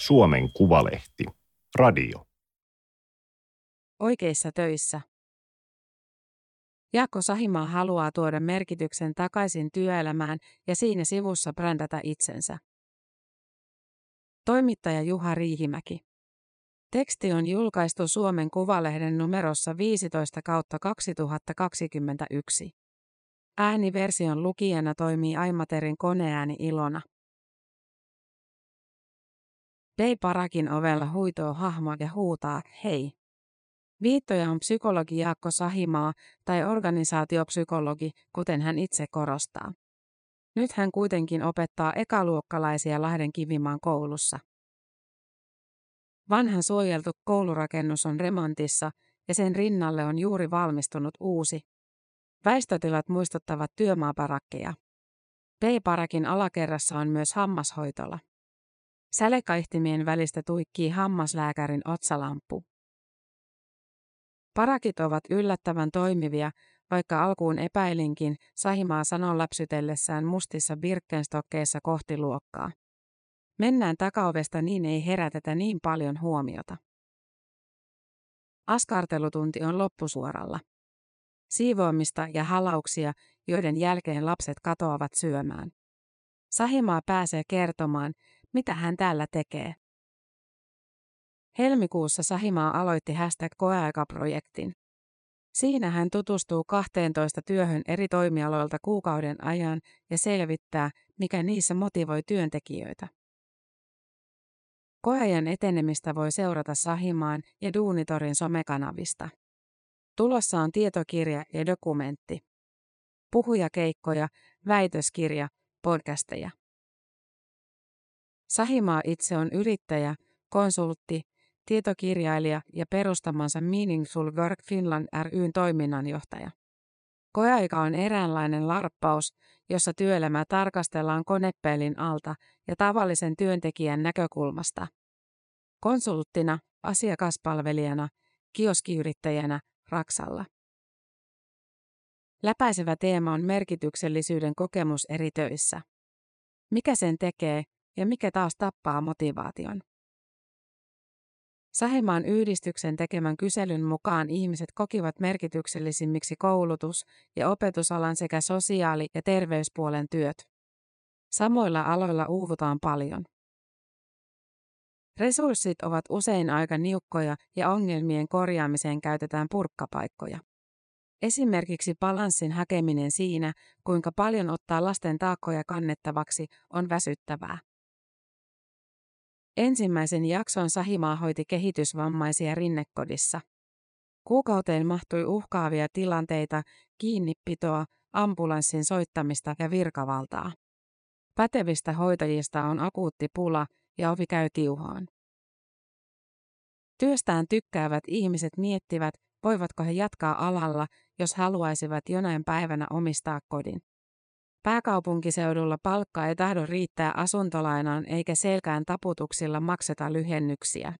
Suomen Kuvalehti. Radio. Oikeissa töissä. Jaakko Sahimaa haluaa tuoda merkityksen takaisin työelämään ja siinä sivussa brändätä itsensä. Toimittaja Juha Riihimäki. Teksti on julkaistu Suomen Kuvalehden numerossa 15 kautta 2021. Ääniversion lukijana toimii Aimaterin koneääni Ilona. Dei Parakin ovella huitoo hahmo ja huutaa, hei. Viittoja on psykologi Jaakko Sahimaa tai organisaatiopsykologi, kuten hän itse korostaa. Nyt hän kuitenkin opettaa ekaluokkalaisia Lahden Kivimaan koulussa. Vanhan suojeltu koulurakennus on remontissa ja sen rinnalle on juuri valmistunut uusi. Väistötilat muistuttavat työmaaparakkeja. P-parakin alakerrassa on myös hammashoitola. Sälekaihtimien välistä tuikkii hammaslääkärin otsalamppu. Parakit ovat yllättävän toimivia, vaikka alkuun epäilinkin, Sahimaa sanoo läpsytellessään mustissa birkenstokkeissa kohti luokkaa. Mennään takaovesta niin ei herätetä niin paljon huomiota. Askartelutunti on loppusuoralla. Siivoamista ja halauksia, joiden jälkeen lapset katoavat syömään. Sahimaa pääsee kertomaan, mitä hän täällä tekee. Helmikuussa Sahimaa aloitti hashtag koeaikaprojektin. Siinä hän tutustuu 12 työhön eri toimialoilta kuukauden ajan ja selvittää, mikä niissä motivoi työntekijöitä. Koeajan etenemistä voi seurata Sahimaan ja Duunitorin somekanavista. Tulossa on tietokirja ja dokumentti. Puhujakeikkoja, väitöskirja, podcasteja. Sahimaa itse on yrittäjä, konsultti, tietokirjailija ja perustamansa Meaningful Work Finland ryn toiminnanjohtaja. Koeaika on eräänlainen larppaus, jossa työelämää tarkastellaan konepeilin alta ja tavallisen työntekijän näkökulmasta. Konsulttina, asiakaspalvelijana, kioskiyrittäjänä, Raksalla. Läpäisevä teema on merkityksellisyyden kokemus eri töissä. Mikä sen tekee ja mikä taas tappaa motivaation? Sahemaan yhdistyksen tekemän kyselyn mukaan ihmiset kokivat merkityksellisimmiksi koulutus- ja opetusalan sekä sosiaali- ja terveyspuolen työt. Samoilla aloilla uuvutaan paljon. Resurssit ovat usein aika niukkoja ja ongelmien korjaamiseen käytetään purkkapaikkoja. Esimerkiksi balanssin hakeminen siinä, kuinka paljon ottaa lasten taakkoja kannettavaksi, on väsyttävää. Ensimmäisen jakson Sahimaa hoiti kehitysvammaisia rinnekodissa. Kuukauteen mahtui uhkaavia tilanteita, kiinnipitoa, ambulanssin soittamista ja virkavaltaa. Pätevistä hoitajista on akuutti pula ja ovi käy tiuhaan. Työstään tykkäävät ihmiset miettivät, voivatko he jatkaa alalla, jos haluaisivat jonain päivänä omistaa kodin. Pääkaupunkiseudulla palkka ei tahdo riittää asuntolainaan eikä selkään taputuksilla makseta lyhennyksiä.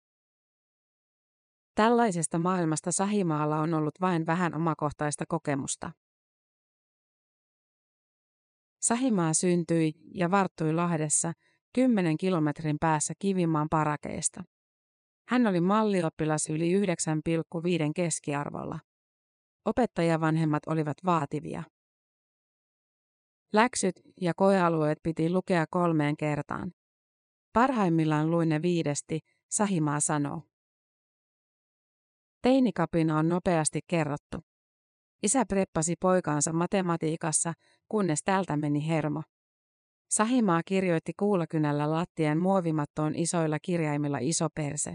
Tällaisesta maailmasta Sahimaalla on ollut vain vähän omakohtaista kokemusta. Sahimaa syntyi ja varttui Lahdessa 10 kilometrin päässä Kivimaan parakeesta. Hän oli mallioppilas yli 9,5 keskiarvolla. Opettajavanhemmat olivat vaativia. Läksyt ja koealueet piti lukea kolmeen kertaan. Parhaimmillaan luin ne viidesti, Sahimaa sanoo. Teinikapina on nopeasti kerrottu. Isä preppasi poikaansa matematiikassa, kunnes tältä meni hermo. Sahimaa kirjoitti kuulakynällä lattian muovimattoon isoilla kirjaimilla iso perse.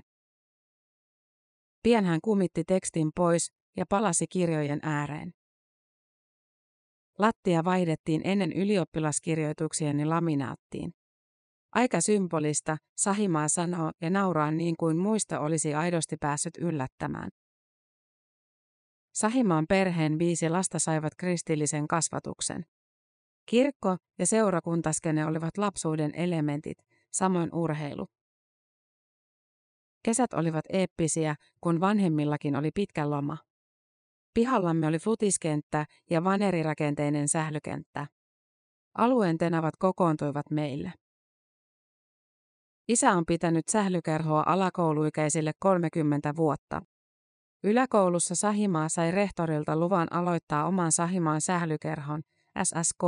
Pian hän kumitti tekstin pois ja palasi kirjojen ääreen. Lattia vaihdettiin ennen ylioppilaskirjoituksieni laminaattiin. Aika symbolista, Sahimaa sanoo ja nauraa niin kuin muista olisi aidosti päässyt yllättämään. Sahimaan perheen viisi lasta saivat kristillisen kasvatuksen. Kirkko ja seurakuntaskene olivat lapsuuden elementit, samoin urheilu. Kesät olivat eeppisiä, kun vanhemmillakin oli pitkä loma. Pihallamme oli flutiskenttä ja vanerirakenteinen sählykenttä. Alueen tenavat kokoontuivat meille. Isä on pitänyt sählykerhoa alakouluikäisille 30 vuotta. Yläkoulussa Sahimaa sai rehtorilta luvan aloittaa oman Sahimaan sählykerhon, SSK,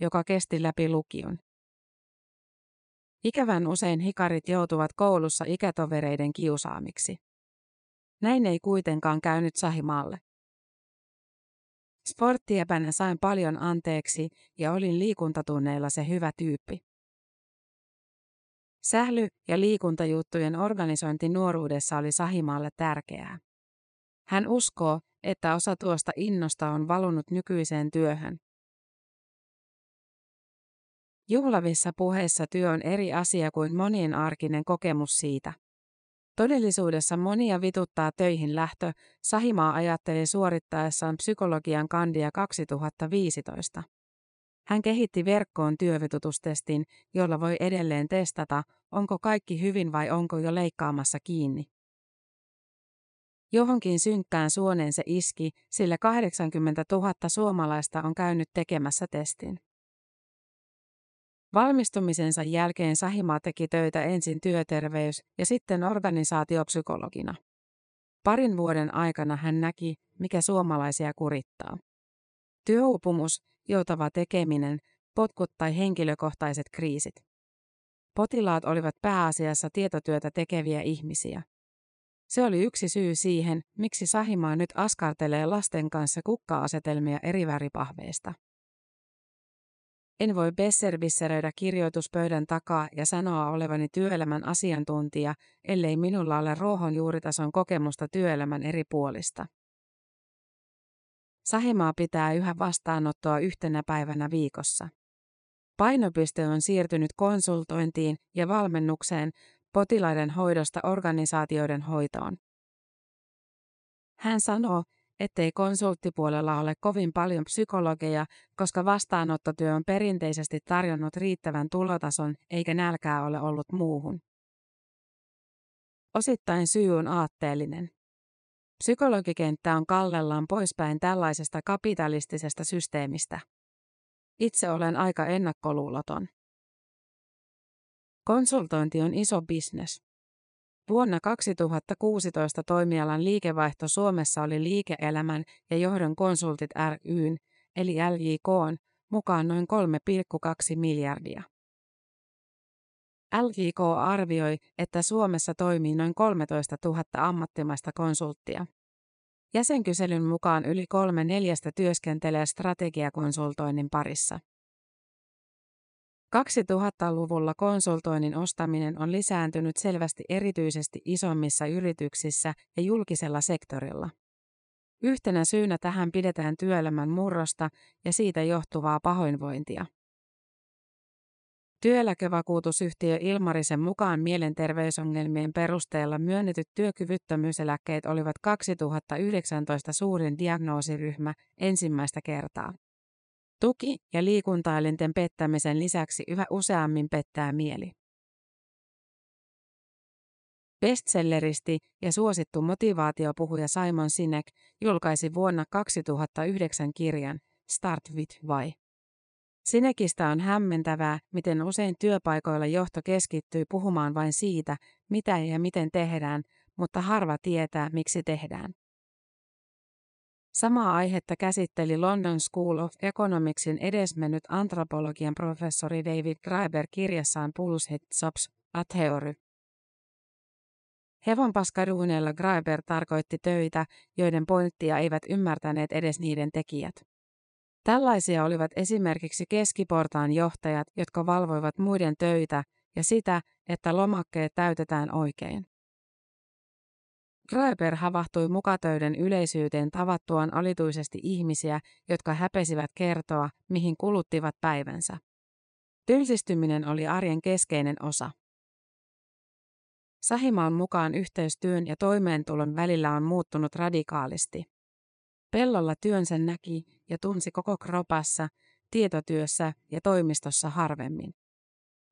joka kesti läpi lukion. Ikävän usein hikarit joutuvat koulussa ikätovereiden kiusaamiksi. Näin ei kuitenkaan käynyt Sahimaalle. Sporttiepänä sain paljon anteeksi ja olin liikuntatunneilla se hyvä tyyppi. Sähly- ja liikuntajuttujen organisointi nuoruudessa oli Sahimaalle tärkeää. Hän uskoo, että osa tuosta innosta on valunut nykyiseen työhön. Juhlavissa puheissa työ on eri asia kuin monien arkinen kokemus siitä. Todellisuudessa monia vituttaa töihin lähtö, Sahimaa ajatteli suorittaessaan psykologian kandia 2015. Hän kehitti verkkoon työvitutustestin, jolla voi edelleen testata, onko kaikki hyvin vai onko jo leikkaamassa kiinni. Johonkin synkkään suoneen se iski, sillä 80 000 suomalaista on käynyt tekemässä testin. Valmistumisensa jälkeen Sahimaa teki töitä ensin työterveys- ja sitten organisaatiopsykologina. Parin vuoden aikana hän näki, mikä suomalaisia kurittaa. Työuupumus, joutava tekeminen, potkut tai henkilökohtaiset kriisit. Potilaat olivat pääasiassa tietotyötä tekeviä ihmisiä. Se oli yksi syy siihen, miksi Sahimaa nyt askartelee lasten kanssa kukka-asetelmia eri väripahveista. En voi besservisseröidä kirjoituspöydän takaa ja sanoa olevani työelämän asiantuntija, ellei minulla ole ruohonjuuritason kokemusta työelämän eri puolista. Sahimaa pitää yhä vastaanottoa yhtenä päivänä viikossa. Painopiste on siirtynyt konsultointiin ja valmennukseen potilaiden hoidosta organisaatioiden hoitoon. Hän sanoo, ettei konsulttipuolella ole kovin paljon psykologeja, koska vastaanottotyö on perinteisesti tarjonnut riittävän tulotason eikä nälkää ole ollut muuhun. Osittain syy on aatteellinen. Psykologikenttä on kallellaan poispäin tällaisesta kapitalistisesta systeemistä. Itse olen aika ennakkoluuloton. Konsultointi on iso bisnes. Vuonna 2016 toimialan liikevaihto Suomessa oli liike-elämän ja johdon konsultit ryn, eli LJK, mukaan noin 3,2 miljardia. LJK arvioi, että Suomessa toimii noin 13 000 ammattimaista konsulttia. Jäsenkyselyn mukaan yli kolme neljästä työskentelee strategiakonsultoinnin parissa. 2000-luvulla konsultoinnin ostaminen on lisääntynyt selvästi erityisesti isommissa yrityksissä ja julkisella sektorilla. Yhtenä syynä tähän pidetään työelämän murrosta ja siitä johtuvaa pahoinvointia. Työeläkevakuutusyhtiö Ilmarisen mukaan mielenterveysongelmien perusteella myönnetyt työkyvyttömyyseläkkeet olivat 2019 suurin diagnoosiryhmä ensimmäistä kertaa. Tuki- ja liikuntaelinten pettämisen lisäksi yhä useammin pettää mieli. Bestselleristi ja suosittu motivaatiopuhuja Simon Sinek julkaisi vuonna 2009 kirjan Start with Why. Sinekistä on hämmentävää, miten usein työpaikoilla johto keskittyy puhumaan vain siitä, mitä ja miten tehdään, mutta harva tietää, miksi tehdään. Samaa aihetta käsitteli London School of Economicsin edesmennyt antropologian professori David Graeber kirjassaan Pulse Jobs, a Theory. Hevonpaskaduuneella Graeber tarkoitti töitä, joiden pointtia eivät ymmärtäneet edes niiden tekijät. Tällaisia olivat esimerkiksi keskiportaan johtajat, jotka valvoivat muiden töitä ja sitä, että lomakkeet täytetään oikein. Graeber havahtui mukatöiden yleisyyteen tavattuaan alituisesti ihmisiä, jotka häpesivät kertoa, mihin kuluttivat päivänsä. Tylsistyminen oli arjen keskeinen osa. Sahimaan mukaan yhteys työn ja toimeentulon välillä on muuttunut radikaalisti. Pellolla työnsä näki ja tunsi koko kropassa, tietotyössä ja toimistossa harvemmin.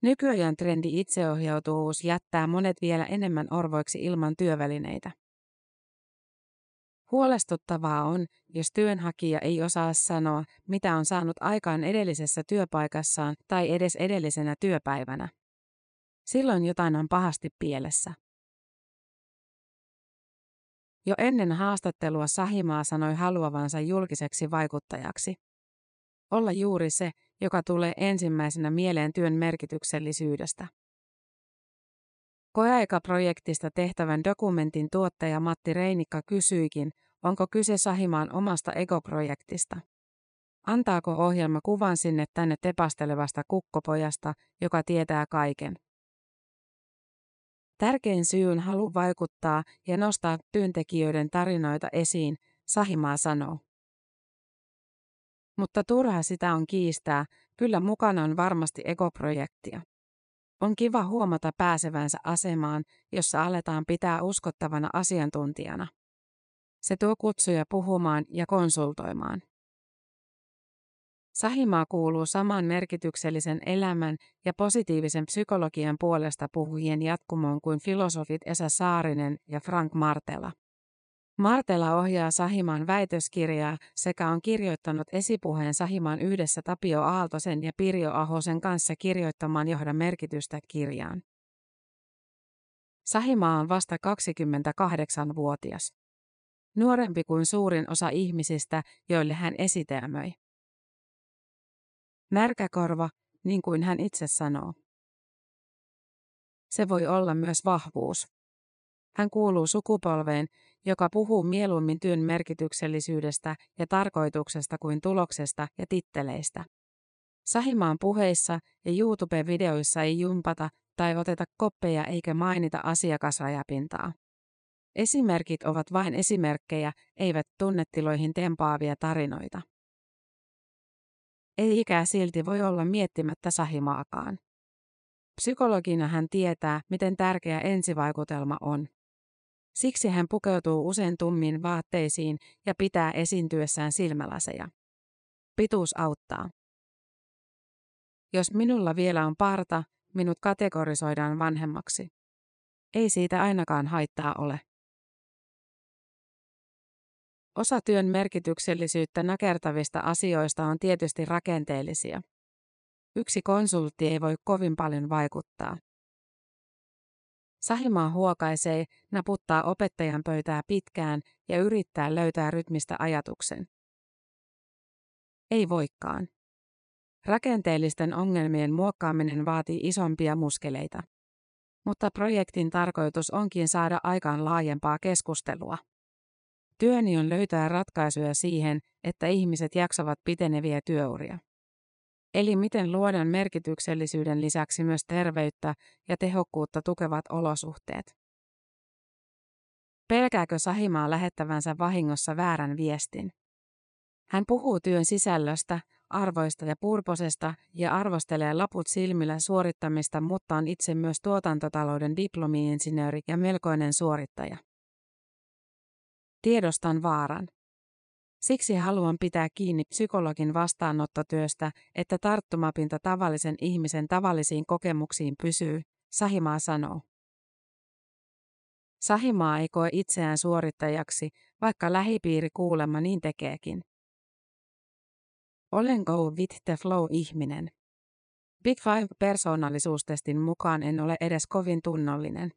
Nykyajan trendi itseohjautuvuus jättää monet vielä enemmän orvoiksi ilman työvälineitä. Huolestuttavaa on, jos työnhakija ei osaa sanoa, mitä on saanut aikaan edellisessä työpaikassaan tai edes edellisenä työpäivänä. Silloin jotain on pahasti pielessä. Jo ennen haastattelua Sahimaa sanoi haluavansa julkiseksi vaikuttajaksi. Olla juuri se, joka tulee ensimmäisenä mieleen työn merkityksellisyydestä. Koeaikaprojektista tehtävän dokumentin tuottaja Matti Reinikka kysyikin, onko kyse Sahimaan omasta ekoprojektista. Antaako ohjelma kuvan sinne tänne tepastelevasta kukkopojasta, joka tietää kaiken? Tärkein syy on halu vaikuttaa ja nostaa työntekijöiden tarinoita esiin, Sahimaa sanoo. Mutta turha sitä on kiistää, kyllä mukana on varmasti ekoprojektia. On kiva huomata pääsevänsä asemaan, jossa aletaan pitää uskottavana asiantuntijana. Se tuo kutsuja puhumaan ja konsultoimaan. Sahimaa kuuluu saman merkityksellisen elämän ja positiivisen psykologian puolesta puhujien jatkumoon kuin filosofit Esa Saarinen ja Frank Martela. Martela ohjaa Sahimaan väitöskirjaa sekä on kirjoittanut esipuheen Sahimaan yhdessä Tapio Aaltosen ja Pirjo Ahosen kanssa kirjoittamaan johda merkitystä kirjaan. Sahimaa on vasta 28-vuotias. Nuorempi kuin suurin osa ihmisistä, joille hän esitelmöi. Märkäkorva, niin kuin hän itse sanoo. Se voi olla myös vahvuus. Hän kuuluu sukupolveen, joka puhuu mieluummin työn merkityksellisyydestä ja tarkoituksesta kuin tuloksesta ja titteleistä. Sahimaan puheissa ja YouTube-videoissa ei jumpata tai oteta koppeja eikä mainita asiakasrajapintaa. Esimerkit ovat vain esimerkkejä, eivät tunnetiloihin tempaavia tarinoita. Ei ikää silti voi olla miettimättä sahimaakaan. Psykologina hän tietää, miten tärkeä ensivaikutelma on. Siksi hän pukeutuu usein tummiin vaatteisiin ja pitää esiintyessään silmälaseja. Pituus auttaa. Jos minulla vielä on parta, minut kategorisoidaan vanhemmaksi. Ei siitä ainakaan haittaa ole. Osa työn merkityksellisyyttä nakertavista asioista on tietysti rakenteellisia. Yksi konsultti ei voi kovin paljon vaikuttaa. Sahimaa huokaisee, naputtaa opettajan pöytää pitkään ja yrittää löytää rytmistä ajatuksen. Ei voikaan. Rakenteellisten ongelmien muokkaaminen vaatii isompia muskeleita. Mutta projektin tarkoitus onkin saada aikaan laajempaa keskustelua. Työni on löytää ratkaisuja siihen, että ihmiset jaksavat piteneviä työuria. Eli miten luodaan merkityksellisyyden lisäksi myös terveyttä ja tehokkuutta tukevat olosuhteet. Pelkääkö Sahimaa lähettävänsä vahingossa väärän viestin? Hän puhuu työn sisällöstä, arvoista ja purposesta ja arvostelee laput silmillä suorittamista, mutta on itse myös tuotantotalouden diplomi-insinööri ja melkoinen suorittaja. Tiedostan vaaran. Siksi haluan pitää kiinni psykologin vastaanottotyöstä, että tarttumapinta tavallisen ihmisen tavallisiin kokemuksiin pysyy, Sahimaa sanoo. Sahimaa ei koe itseään suorittajaksi, vaikka lähipiiri kuulemma niin tekeekin. Olen go with the flow ihminen. Big Five persoonallisuustestin mukaan en ole edes kovin tunnollinen.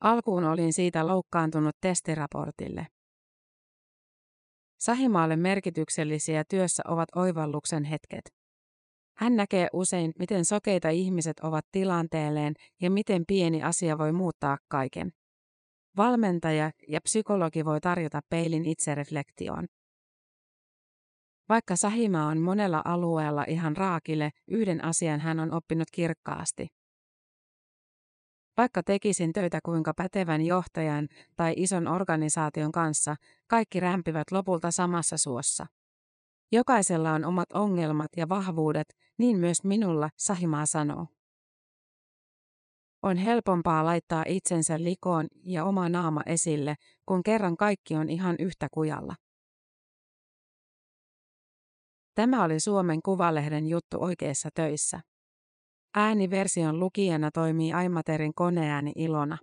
Alkuun olin siitä loukkaantunut testiraportille. Sahimaalle merkityksellisiä työssä ovat oivalluksen hetket. Hän näkee usein, miten sokeita ihmiset ovat tilanteelleen ja miten pieni asia voi muuttaa kaiken. Valmentaja ja psykologi voi tarjota peilin itsereflektioon. Vaikka Sahima on monella alueella ihan raakille, yhden asian hän on oppinut kirkkaasti. Vaikka tekisin töitä kuinka pätevän johtajan tai ison organisaation kanssa, kaikki rämpivät lopulta samassa suossa. Jokaisella on omat ongelmat ja vahvuudet, niin myös minulla, Sahimaa sanoo. On helpompaa laittaa itsensä likoon ja oma naama esille, kun kerran kaikki on ihan yhtä kujalla. Tämä oli Suomen Kuvalehden juttu oikeissa töissä. Ääniversion lukijana toimii Aimaterin koneääni Ilona.